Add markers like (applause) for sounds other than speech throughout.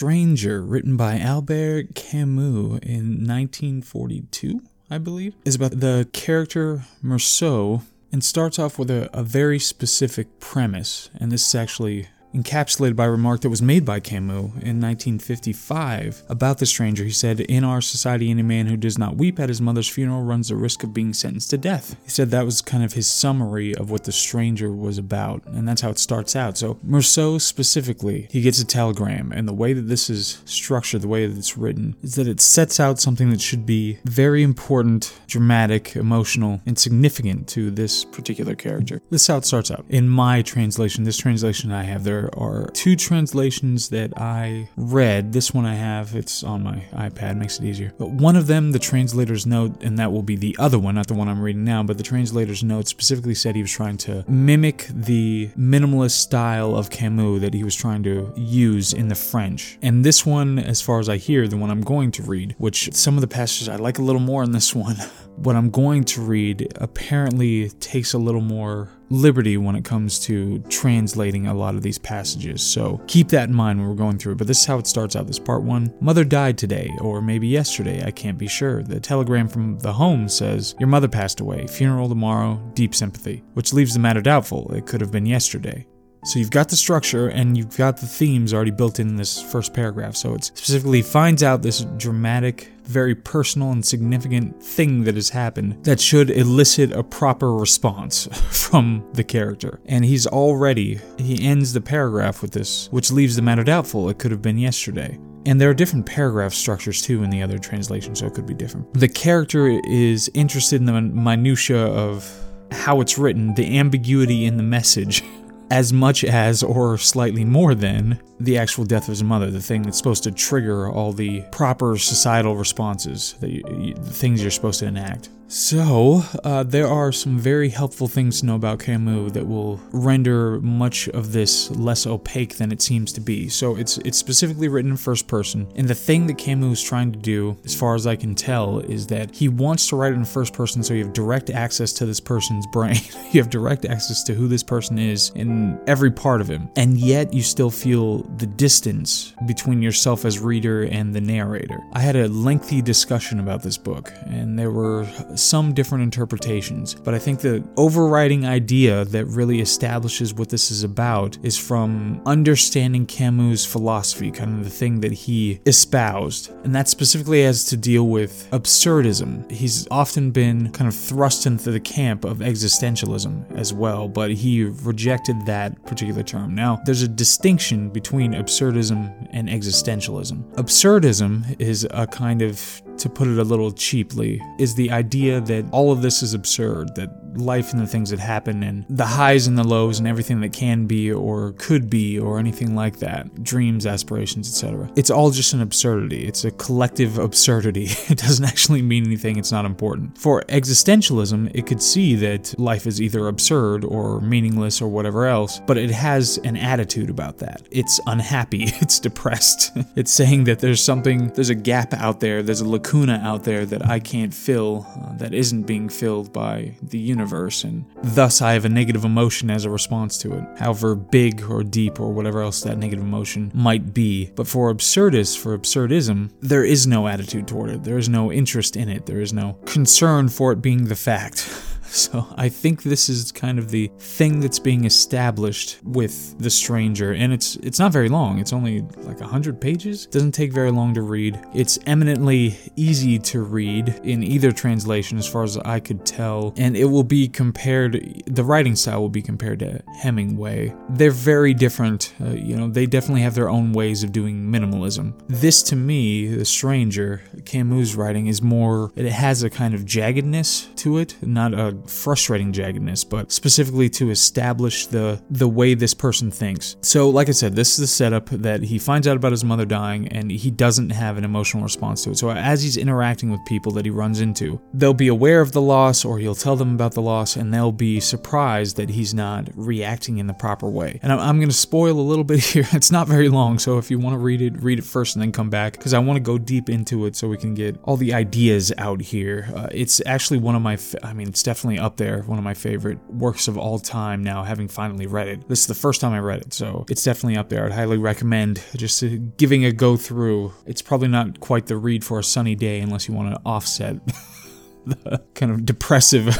Stranger, written by Albert Camus in 1942, I believe, is about the character Meursault and starts off with a, a very specific premise. And this is actually encapsulated by a remark that was made by Camus in 1955 about the stranger. He said, In our society, any man who does not weep at his mother's funeral runs the risk of being sentenced to death. He said that was kind of his summary of what the stranger was about, and that's how it starts out. So, Meursault specifically, he gets a telegram, and the way that this is structured, the way that it's written, is that it sets out something that should be very important, dramatic, emotional, and significant to this particular character. This is how it starts out. In my translation, this translation I have, there there are two translations that I read. This one I have, it's on my iPad, makes it easier. But one of them, the translator's note, and that will be the other one, not the one I'm reading now, but the translator's note specifically said he was trying to mimic the minimalist style of Camus that he was trying to use in the French. And this one, as far as I hear, the one I'm going to read, which some of the passages I like a little more in this one. (laughs) what I'm going to read apparently takes a little more liberty when it comes to translating a lot of these passages. So keep that in mind when we're going through it. But this is how it starts out. This part one Mother died today, or maybe yesterday, I can't be sure. The telegram from the home says, Your mother passed away, funeral tomorrow, deep sympathy, which leaves the matter doubtful. It could have been yesterday. So you've got the structure and you've got the themes already built in this first paragraph. So it specifically finds out this dramatic, very personal and significant thing that has happened that should elicit a proper response (laughs) from the character. And he's already, he ends the paragraph with this, which leaves the matter doubtful. It could have been yesterday. And there are different paragraph structures too in the other translation, so it could be different. The character is interested in the minutia of how it's written, the ambiguity in the message. (laughs) as much as or slightly more than the actual death of his mother, the thing that's supposed to trigger all the proper societal responses, the, the things you're supposed to enact. So, uh, there are some very helpful things to know about Camus that will render much of this less opaque than it seems to be. So, it's it's specifically written in first person, and the thing that Camus is trying to do, as far as I can tell, is that he wants to write it in first person so you have direct access to this person's (laughs) brain. you have direct access to who this person is in every part of him, and yet you still feel the distance between yourself as reader and the narrator. I had a lengthy discussion about this book, and there were some different interpretations, but I think the overriding idea that really establishes what this is about is from understanding Camus' philosophy, kind of the thing that he espoused, and that specifically has to deal with absurdism. He's often been kind of thrust into the camp of existentialism as well, but he rejected that particular term. Now, there's a distinction between absurdism and existentialism. Absurdism is a kind of to put it a little cheaply, is the idea that all of this is absurd, that life and the things that happen and the highs and the lows and everything that can be or could be or anything like that, dreams, aspirations, etc. It's all just an absurdity. It's a collective absurdity. (laughs) It doesn't actually mean anything, it's not important. For existentialism, it could see that life is either absurd or meaningless or whatever else, but it has an attitude about that. It's unhappy, (laughs) it's depressed. (laughs) it's saying that there's something, there's a gap out there, there's a lacuna out there that I can't fill, uh, that isn't being filled by the universe, and thus I have a negative emotion as a response to it, however big or deep or whatever else that negative emotion might be. But for absurdists, for absurdism, there is no attitude toward it, there is no interest in it, there is no concern for it being the fact. (laughs) (laughs) So I think this is kind of the thing that's being established with The Stranger, and it's it's not very long. It's only like hundred pages. It doesn't take very long to read. It's eminently easy to read in either translation, as far as I could tell, and it will be compared. The writing style will be compared to Hemingway. They're very different. Uh, you know, they definitely have their own ways of doing minimalism. This, to me, The Stranger, Camus' writing is more. It has a kind of jaggedness to it, not a frustrating jaggedness, but specifically to establish the the way this person thinks. So, like I said, this is the setup that he finds out about his mother dying, and he doesn't have an emotional response to it. So, as he's interacting with people that he runs into, they'll be aware of the loss, or he'll tell them about the loss, and they'll be surprised that he's not reacting in the proper way. And I'm, I'm going to spoil a little (laughs) bit here. It's not very long, so if you want to read it, read it first and then come back, because I want to go deep into it so we can get all the ideas out here. Uh, it's actually one of my, I mean, it's definitely definitely up there, one of my favorite works of all time now, having finally read it. This is the first time I read it, so it's definitely up there. I'd highly recommend just giving a go through. It's probably not quite the read for a sunny day unless you want to offset (laughs) the kind of depressive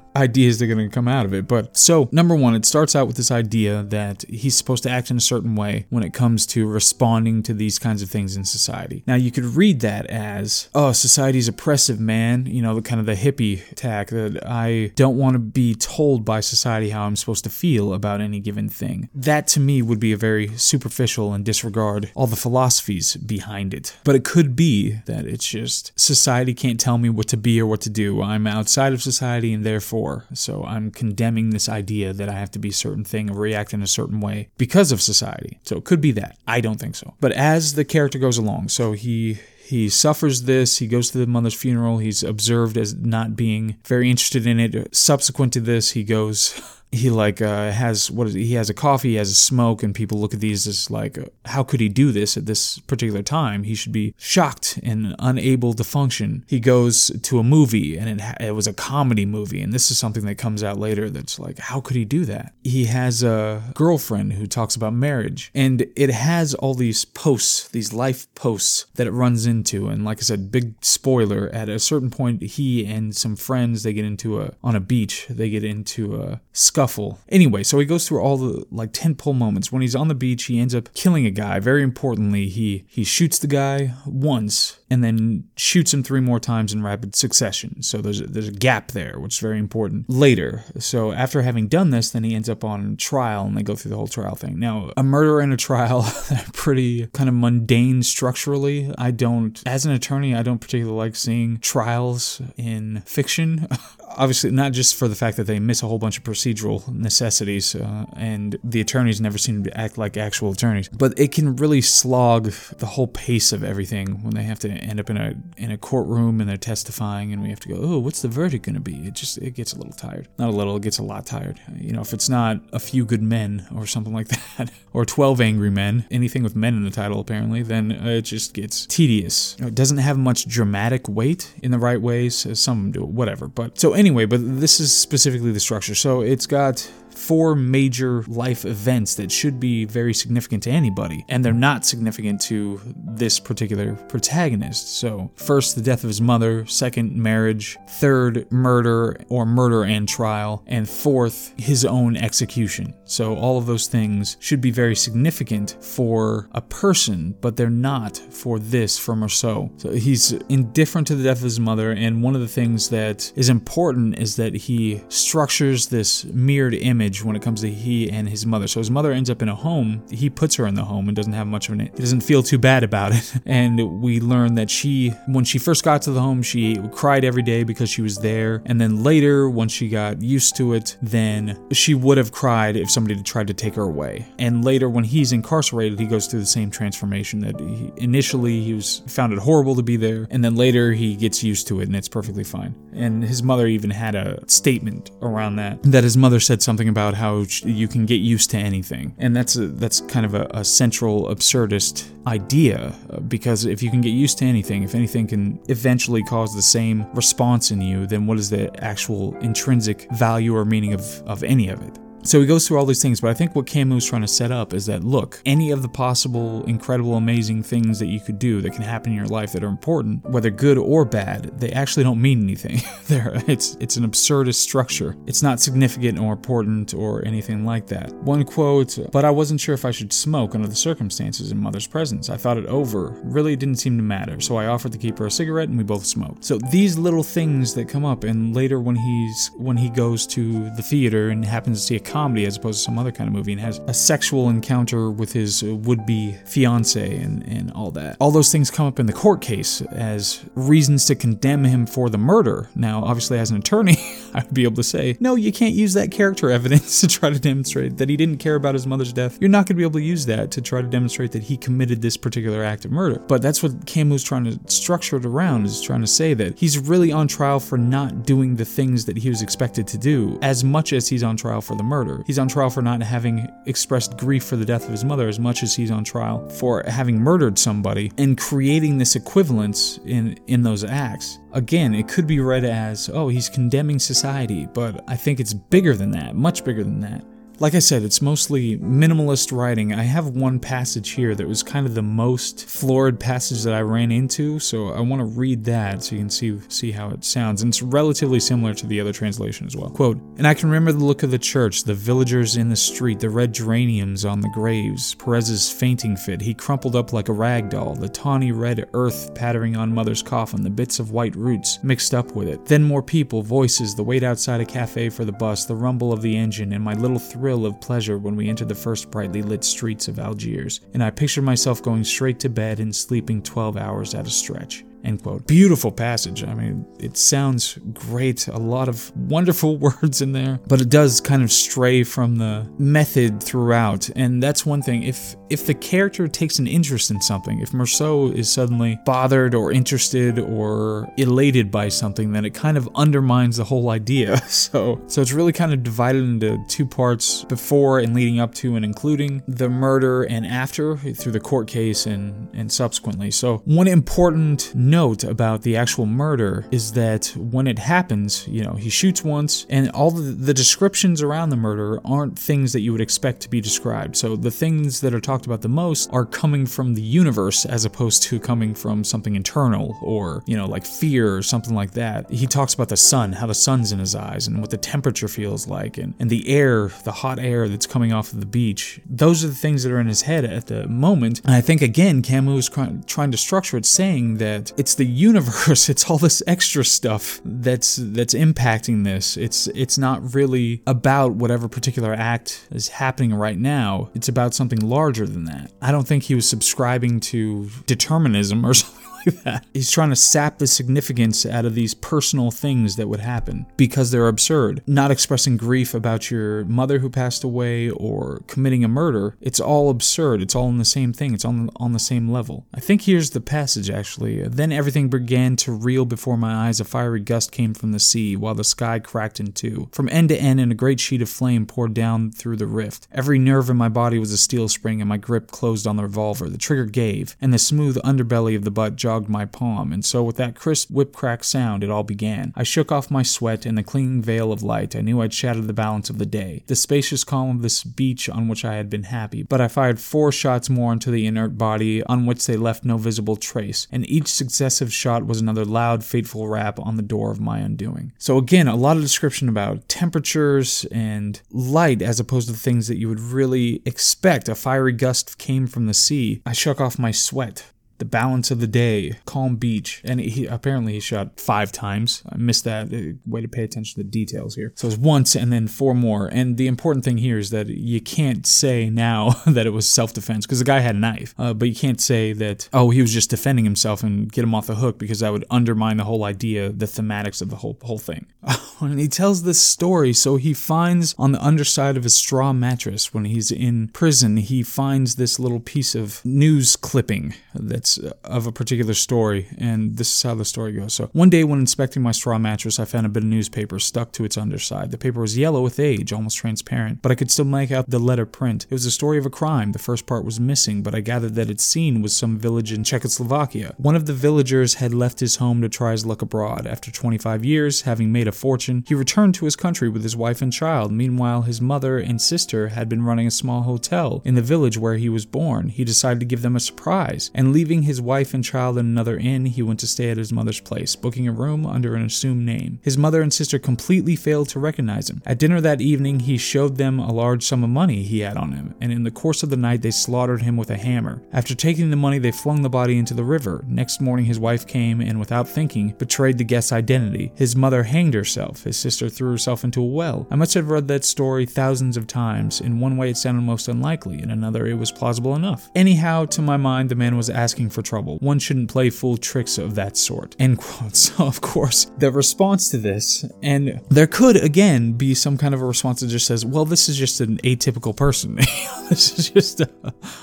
(laughs) ideas that are going to come out of it. But so, number one, it starts out with this idea that he's supposed to act in a certain way when it comes to responding to these kinds of things in society. Now, you could read that as, oh, society's oppressive, man. You know, the kind of the hippie tack that I don't want to be told by society how I'm supposed to feel about any given thing. That to me would be a very superficial and disregard all the philosophies behind it. But it could be that it's just society can't tell me what to be or what to do. I'm outside of society and therefore before. So I'm condemning this idea that I have to be a certain thing or react in a certain way because of society. So it could be that. I don't think so. But as the character goes along, so he he suffers this. He goes to the mother's funeral. He's observed as not being very interested in it. Subsequent to this, he goes (laughs) he like uh, has what is it? he has a coffee, he has a smoke, and people look at these as like, uh, how could he do this at this particular time? He should be shocked and unable to function. He goes to a movie, and it, it was a comedy movie, and this is something that comes out later that's like, how could he do that? He has a girlfriend who talks about marriage, and it has all these posts, these life posts that it runs into, and like I said, big spoiler. At a certain point, he and some friends they get into a on a beach, they get into a scuffle. Anyway, so he goes through all the like tentpole moments. When he's on the beach, he ends up killing a guy. Very importantly, he he shoots the guy once and then shoots him three more times in rapid succession. So there's a, there's a gap there, which is very important later. So after having done this, then he ends up on trial, and they go through the whole trial thing. Now, a murder and a trial, (laughs) pretty kind of mundane structurally. I don't, as an attorney, I don't particularly like seeing trials in fiction. (laughs) Obviously, not just for the fact that they miss a whole bunch of procedural necessities, uh, and the attorneys never seem to act like actual attorneys, but it can really slog the whole pace of everything when they have to end up in a in a courtroom and they're testifying and we have to go, oh, what's the verdict going to be? It just it gets a little tired. Not a little, it gets a lot tired. You know, if it's not a few good men or something like (laughs) that, or twelve angry men, anything with men in the title apparently, then it just gets tedious. You know, it doesn't have much dramatic weight in the right ways. Some do, whatever. But so anyway, but this is specifically the structure. So it's got four major life events that should be very significant to anybody, and they're not significant to this particular protagonist. So, first, the death of his mother, second, marriage, third, murder or murder and trial, and fourth, his own execution. So, all of those things should be very significant for a person, but they're not for this, for Meursault. So, he's indifferent to the death of his mother, and one of the things that is important is that he structures this mirrored image when it comes to he and his mother. So his mother ends up in a home. He puts her in the home and doesn't have much of an. He doesn't feel too bad about it. (laughs) And we learn that she, when she first got to the home, she cried every day because she was there. And then later, once she got used to it, then she would have cried if somebody had tried to take her away. And later, when he's incarcerated, he goes through the same transformation that he, initially he was found it horrible to be there, and then later he gets used to it and it's perfectly fine. And his mother even had a statement around that that his mother said something about how you can get used to anything, and that's a, that's kind of a, a central absurdist idea uh, because if you can get used to anything, if anything can eventually cause the same response in you, then what is the actual intrinsic value or meaning of, of any of it? So he goes through all these things, but I think what Camus is trying to set up is that look, any of the possible, incredible, amazing things that you could do that can happen in your life that are important, whether good or bad, they actually don't mean anything. (laughs) there, it's it's an absurdist structure. It's not significant or important or anything like that. One quote, but I wasn't sure if I should smoke under the circumstances in mother's presence. I thought it over. Really didn't seem to matter, so I offered to keep her a cigarette and we both smoked. So these little things that come up, and later when he's when he goes to the theater and happens to see a comedy as opposed to some other kind of movie and has a sexual encounter with his would be fiance and, and all that. All those things come up in the court case as reasons to condemn him for the murder. Now, obviously, as an attorney, (laughs) (laughs) I'd be able to say, no, you can't use that character (laughs) evidence to try to demonstrate that he didn't care about his mother's death. You're not going to be able to use that to try to demonstrate that he committed this particular act of murder. But that's what Camus trying to structure it around, is trying to say that he's really on trial for not doing the things that he was expected to do as much as he's on trial for the murder murder. He's on trial for not having expressed grief for the death of his mother as much as he's on trial for having murdered somebody and creating this equivalence in in those acts. Again, it could be read as, oh, he's condemning society society, but I think it's bigger than that, much bigger than that. Like I said, it's mostly minimalist writing. I have one passage here that was kind of the most florid passage that I ran into, so I want to read that so you can see see how it sounds. And it's relatively similar to the other translation as well. Quote, and I can remember the look of the church, the villagers in the street, the red geraniums on the graves, Perez's fainting fit. He crumpled up like a rag doll, the tawny red earth pattering on mother's coffin, the bits of white roots mixed up with it. Then more people, voices, the wait outside a cafe for the bus, the rumble of the engine, and my little thrill of pleasure when we entered the first brightly lit streets of Algiers, and I pictured myself going straight to bed and sleeping 12 hours at a stretch. End quote. Beautiful passage. I mean, it sounds great. A lot of wonderful (laughs) words in there, but it does kind of stray from the method throughout. And that's one thing. If if the character takes an interest in something, if Meursault is suddenly bothered or interested or elated by something, then it kind of undermines the whole idea. (laughs) So so it's really kind of divided into two parts before and leading up to and including the murder and after through the court case and and subsequently. So one important note about the actual murder is that when it happens, you know, he shoots once, and all the, the descriptions around the murder aren't things that you would expect to be described. So the things that are talked about the most are coming from the universe as opposed to coming from something internal or, you know, like fear or something like that. He talks about the sun, how the sun's in his eyes, and what the temperature feels like, and, and the air, the hot air that's coming off of the beach. Those are the things that are in his head at the moment. And I think, again, Camus is trying to structure it saying that it's the universe (laughs) it's all this extra stuff that's that's impacting this. It's it's not really about whatever particular act is happening right now. It's about something larger than that. I don't think he was subscribing to determinism or (laughs) something that. He's trying to sap the significance out of these personal things that would happen because they're absurd. Not expressing grief about your mother who passed away or committing a murder. It's all absurd. It's all in the same thing. It's on on the same level. I think here's the passage actually. Then everything began to reel before my eyes. A fiery gust came from the sea, while the sky cracked in two. From end to end, and a great sheet of flame poured down through the rift. Every nerve in my body was a steel spring, and my grip closed on the revolver. The trigger gave, and the smooth underbelly of the butt jogged jogged my palm, and so with that crisp whip crack sound it all began. I shook off my sweat in the clinging veil of light. I knew I'd shattered the balance of the day, the spacious calm of this beach on which I had been happy, but I fired four shots more into the inert body on which they left no visible trace, and each successive shot was another loud, fateful rap on the door of my undoing. So again, a lot of description about temperatures and light as opposed to the things that you would really expect. A fiery gust came from the sea. I shook off my sweat the balance of the day, calm beach, and he apparently he shot five times. I missed that. Uh, way to pay attention to the details here. So it was once and then four more. And the important thing here is that you can't say now (laughs) that it was self-defense because the guy had a knife, uh, but you can't say that oh he was just defending himself and get him off the hook because that would undermine the whole idea, the thematics of the whole whole thing. (laughs) and he tells this story. So he finds on the underside of his straw mattress when he's in prison, he finds this little piece of news clipping that's uh, of a particular story, and this is how the story goes. So one day when inspecting my straw mattress, I found a bit of newspaper stuck to its underside. The paper was yellow with age, almost transparent, but I could still make out the letter print. It was a story of a crime. The first part was missing, but I gathered that its scene was some village in Czechoslovakia. One of the villagers had left his home to try his luck abroad. After 25 years, having made a fortune, he returned to his country with his wife and child. Meanwhile, his mother and sister had been running a small hotel in the village where he was born. He decided to give them a surprise, and leaving his wife and child in another inn, he went to stay at his mother's place, booking a room under an assumed name. His mother and sister completely failed to recognize him. At dinner that evening, he showed them a large sum of money he had on him, and in the course of the night, they slaughtered him with a hammer. After taking the money, they flung the body into the river. Next morning, his wife came and, without thinking, betrayed the guest's identity. His mother hanged herself. His sister threw herself into a well. I must have read that story thousands of times. In one way, it sounded most unlikely, in another, it was plausible enough. Anyhow, to my mind, the man was asking for trouble. One shouldn't play fool tricks of that sort. (laughs) End quote. So, of course, the response to this, and there could again be some kind of a response that just says, well, this is just an atypical person. (laughs) this is just a,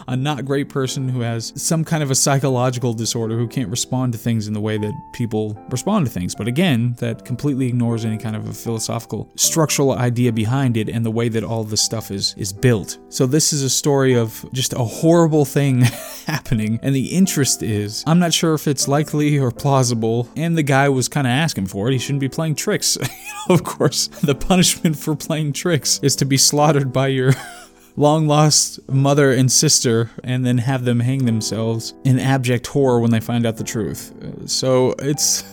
a not great person who has some kind of a psychological disorder who can't respond to things in the way that people respond to things. But again, that completely ignores any kind of a philosophical structural idea behind it and the way that all this stuff is is built. So this is a story of just a horrible thing (laughs) happening and the interest is I'm not sure if it's likely or plausible and the guy was kind of asking for it. He shouldn't be playing tricks. (laughs) of course, the punishment for playing tricks is to be slaughtered by your (laughs) long lost mother and sister and then have them hang themselves in abject horror when they find out the truth. So it's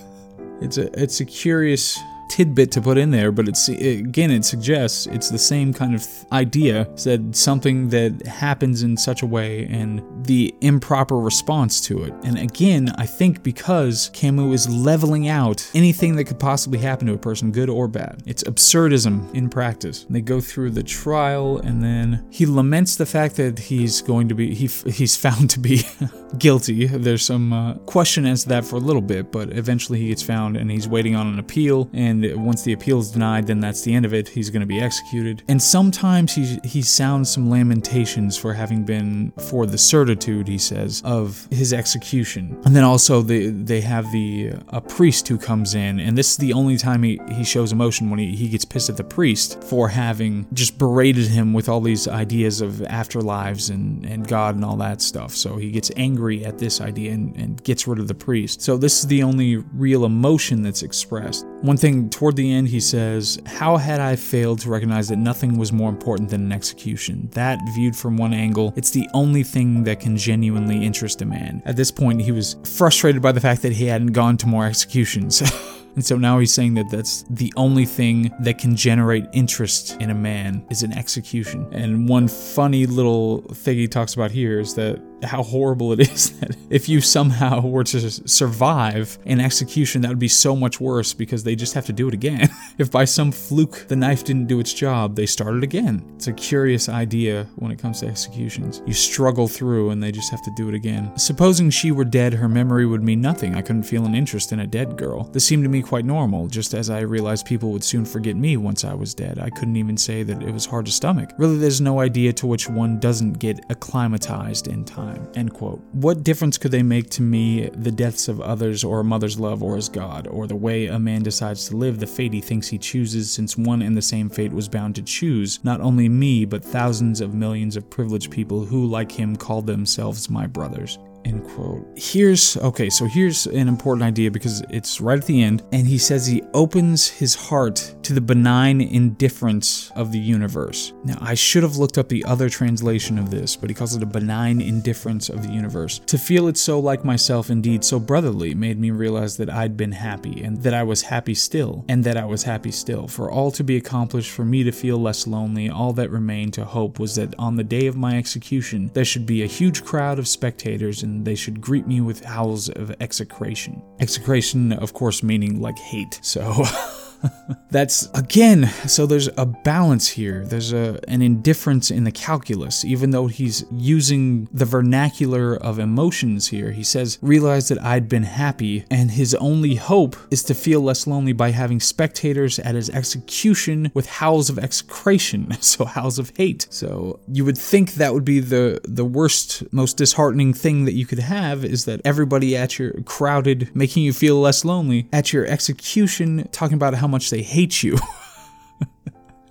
it's a it's a curious tidbit to put in there, but it's again it suggests it's the same kind of idea. Said something that happens in such a way and the improper response to it. And again, I think because Camus is leveling out anything that could possibly happen to a person, good or bad. It's absurdism in practice. They go through the trial and then he laments the fact that he's going to be he he's found to be (laughs) guilty. There's some uh, question as to that for a little bit, but eventually he gets found and he's waiting on an appeal and and once the appeal is denied, then that's the end of it. He's going to be executed. And sometimes he he sounds some lamentations for having been for the certitude he says of his execution. And then also they they have the uh, a priest who comes in, and this is the only time he he shows emotion when he he gets pissed at the priest for having just berated him with all these ideas of afterlives and and God and all that stuff. So he gets angry at this idea and, and gets rid of the priest. So this is the only real emotion that's expressed. One thing toward the end, he says, How had I failed to recognize that nothing was more important than an execution? That, viewed from one angle, it's the only thing that can genuinely interest a man. At this point, he was frustrated by the fact that he hadn't gone to more executions. (laughs) And so now he's saying that that's the only thing that can generate interest in a man is an execution. And one funny little thing he talks about here is that how horrible it (laughs) is that if you somehow were to survive an execution, that would be so much worse because they just have to do it again. (laughs) if by some fluke the knife didn't do its job, they start it again. It's a curious idea when it comes to executions. You struggle through and they just have to do it again. Supposing she were dead, her memory would mean nothing. I couldn't feel an interest in a dead girl. This seemed to me quite normal, just as I realized people would soon forget me once I was dead. I couldn't even say that it was hard to stomach. Really, there's no idea to which one doesn't get acclimatized in time. End quote. What difference could they make to me, the deaths of others, or a mother's love, or as God, or the way a man decides to live, the fate he thinks he chooses, since one and the same fate was bound to choose not only me, but thousands of millions of privileged people who, like him, called themselves my brothers. End quote. Here's okay, so here's an important idea because it's right at the end, and he says he opens his heart to the benign indifference of the universe. Now, I should have looked up the other translation of this, but he calls it a benign indifference of the universe. To feel it so like myself, indeed so brotherly, made me realize that I'd been happy, and that I was happy still, and that I was happy still. For all to be accomplished, for me to feel less lonely, all that remained to hope was that on the day of my execution, there should be a huge crowd of spectators they should greet me with howls of execration. Execration, of course, meaning like hate. So. (laughs) (laughs) That's again, so there's a balance here. There's a an indifference in the calculus, even though he's using the vernacular of emotions here. He says, realize that I'd been happy, and his only hope is to feel less lonely by having spectators at his execution with howls of execration, (laughs) so howls of hate. So you would think that would be the the worst, most disheartening thing that you could have is that everybody at your crowded, making you feel less lonely, at your execution, talking about how much they hate you. (laughs)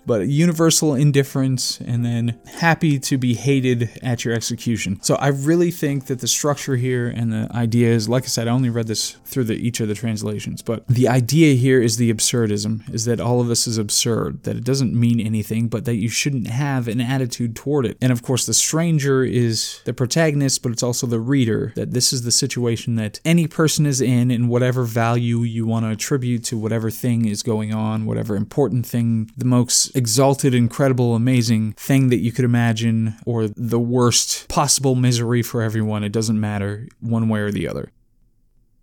but universal indifference and then happy to be hated at your execution. So I really think that the structure here and the idea is, like I said, I only read this through the, each of the translations, but the idea here is the absurdism, is that all of this is absurd, that it doesn't mean anything, but that you shouldn't have an attitude toward it. And of course, the stranger is the protagonist, but it's also the reader, that this is the situation that any person is in, and whatever value you want to attribute to whatever thing is going on, whatever important thing, the most exalted, incredible, amazing thing that you could imagine, or the worst possible misery for everyone. It doesn't matter one way or the other.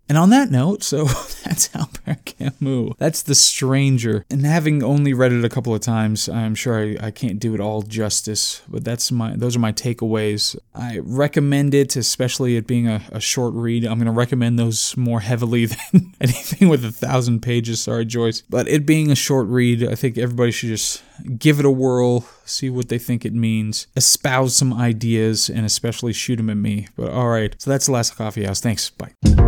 And on that note, so (laughs) that's Albert Camus. That's The Stranger. And having only read it a couple of times, I'm sure I, I can't do it all justice, but that's my those are my takeaways. I recommend it, especially it being a, a short read. I'm gonna recommend those more heavily (laughs) than anything with a thousand pages, sorry Joyce. But it being a short read, I think everybody should just give it a whirl, see what they think it means, espouse some ideas, and especially shoot them at me. But alright, so that's the last coffee house. Thanks. Bye.